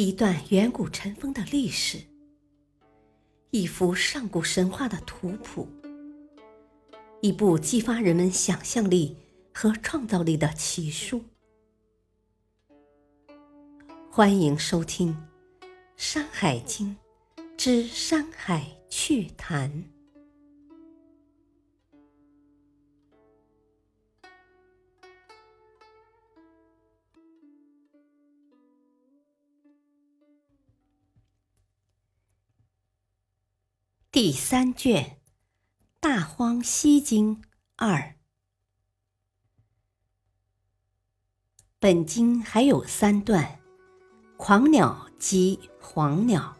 一段远古尘封的历史，一幅上古神话的图谱，一部激发人们想象力和创造力的奇书。欢迎收听《山海经之山海趣谈》。第三卷《大荒西经二》，本经还有三段：狂鸟即黄鸟，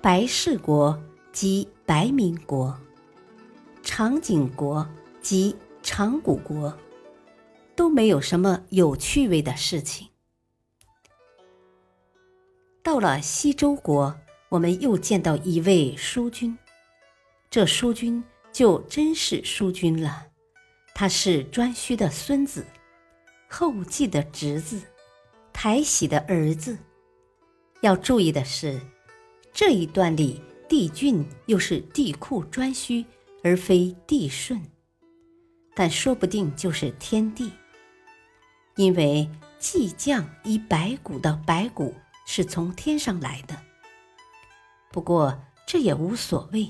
白氏国即白民国，长颈国即长谷国，都没有什么有趣味的事情。到了西周国。我们又见到一位叔君，这叔君就真是叔君了。他是颛顼的孙子，后稷的侄子，台喜的儿子。要注意的是，这一段里帝俊又是帝喾颛顼，而非帝舜，但说不定就是天帝，因为祭将以白骨的白骨是从天上来的。不过这也无所谓，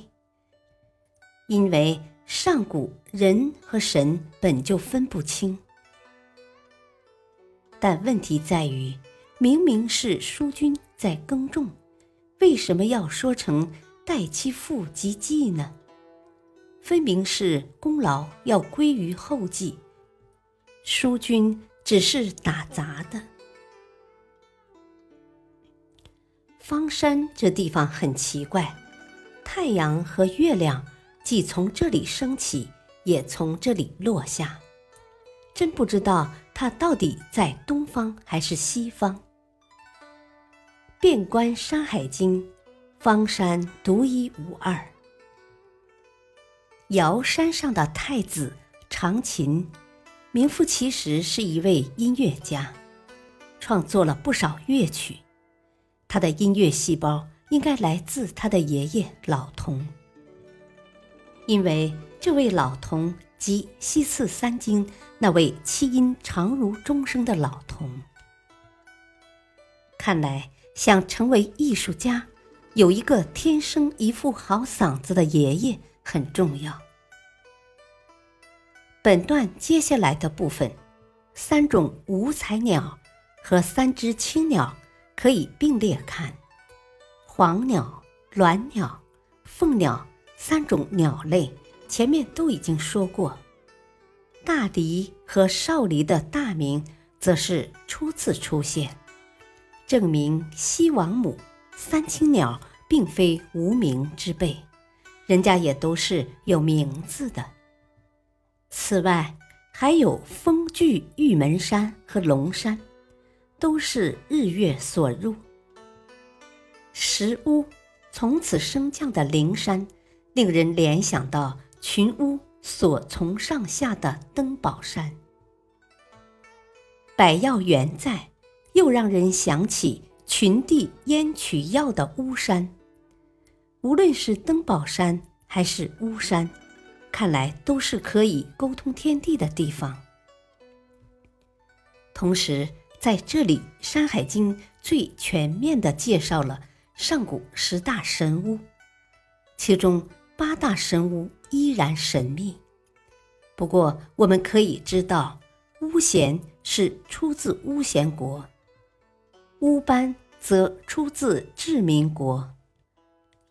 因为上古人和神本就分不清。但问题在于，明明是叔君在耕种，为什么要说成代其父及祭呢？分明是功劳要归于后继，叔君只是打杂的。方山这地方很奇怪，太阳和月亮既从这里升起，也从这里落下，真不知道它到底在东方还是西方。遍观《山海经》，方山独一无二。尧山上的太子长琴，名副其实是一位音乐家，创作了不少乐曲。他的音乐细胞应该来自他的爷爷老童，因为这位老童即西次三经那位七音长如钟声的老童。看来，想成为艺术家，有一个天生一副好嗓子的爷爷很重要。本段接下来的部分，三种五彩鸟和三只青鸟。可以并列看，黄鸟、鸾鸟、凤鸟三种鸟类，前面都已经说过。大鹂和少鹂的大名则是初次出现，证明西王母、三青鸟并非无名之辈，人家也都是有名字的。此外，还有风聚玉门山和龙山。都是日月所入。石屋从此升降的灵山，令人联想到群巫所从上下的登宝山。百药原在，又让人想起群帝焉取药的巫山。无论是登宝山还是巫山，看来都是可以沟通天地的地方。同时。在这里，《山海经》最全面的介绍了上古十大神巫，其中八大神巫依然神秘。不过，我们可以知道，巫咸是出自巫咸国，巫班则出自志民国。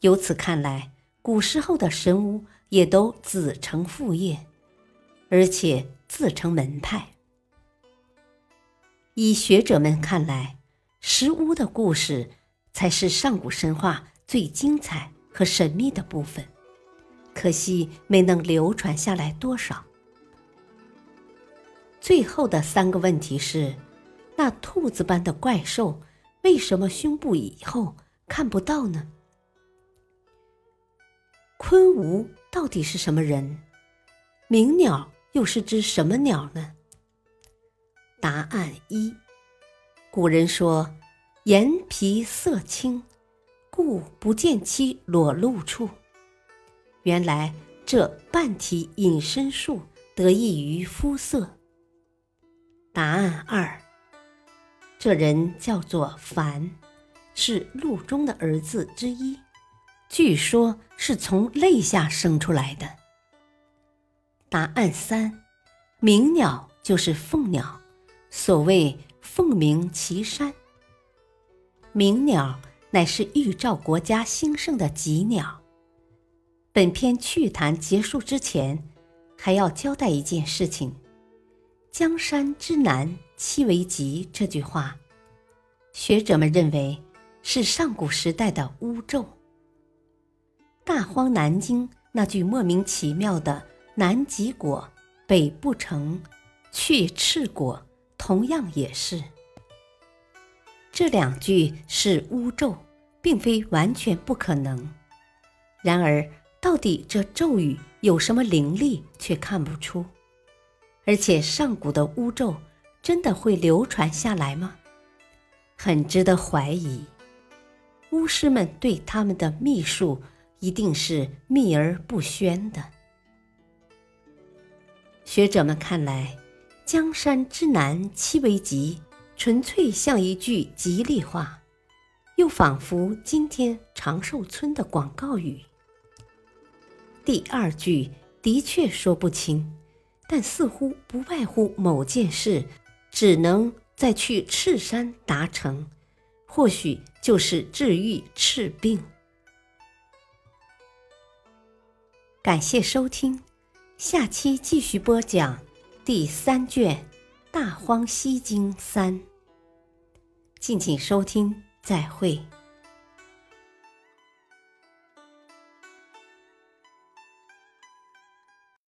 由此看来，古时候的神巫也都子承父业，而且自成门派。以学者们看来，石屋的故事才是上古神话最精彩和神秘的部分，可惜没能流传下来多少。最后的三个问题是：那兔子般的怪兽为什么胸部以后看不到呢？昆吾到底是什么人？鸣鸟又是只什么鸟呢？答案一：古人说，颜皮色青，故不见其裸露处。原来这半体隐身术得益于肤色。答案二：这人叫做樊，是陆中的儿子之一，据说是从肋下生出来的。答案三：鸣鸟就是凤鸟，所谓凤鸣岐山。鸣鸟乃是预兆国家兴盛的吉鸟。本篇趣谈结束之前，还要交代一件事情：“江山之南，七为吉。”这句话，学者们认为是上古时代的巫咒。大荒南经那句莫名其妙的“南极果，北不成，去赤果”，同样也是。这两句是巫咒，并非完全不可能。然而。到底这咒语有什么灵力，却看不出。而且上古的巫咒真的会流传下来吗？很值得怀疑。巫师们对他们的秘术一定是秘而不宣的。学者们看来，“江山之南七为吉”纯粹像一句吉利话，又仿佛今天长寿村的广告语。第二句的确说不清，但似乎不外乎某件事只能在去赤山达成，或许就是治愈赤病。感谢收听，下期继续播讲第三卷《大荒西经三》，敬请收听，再会。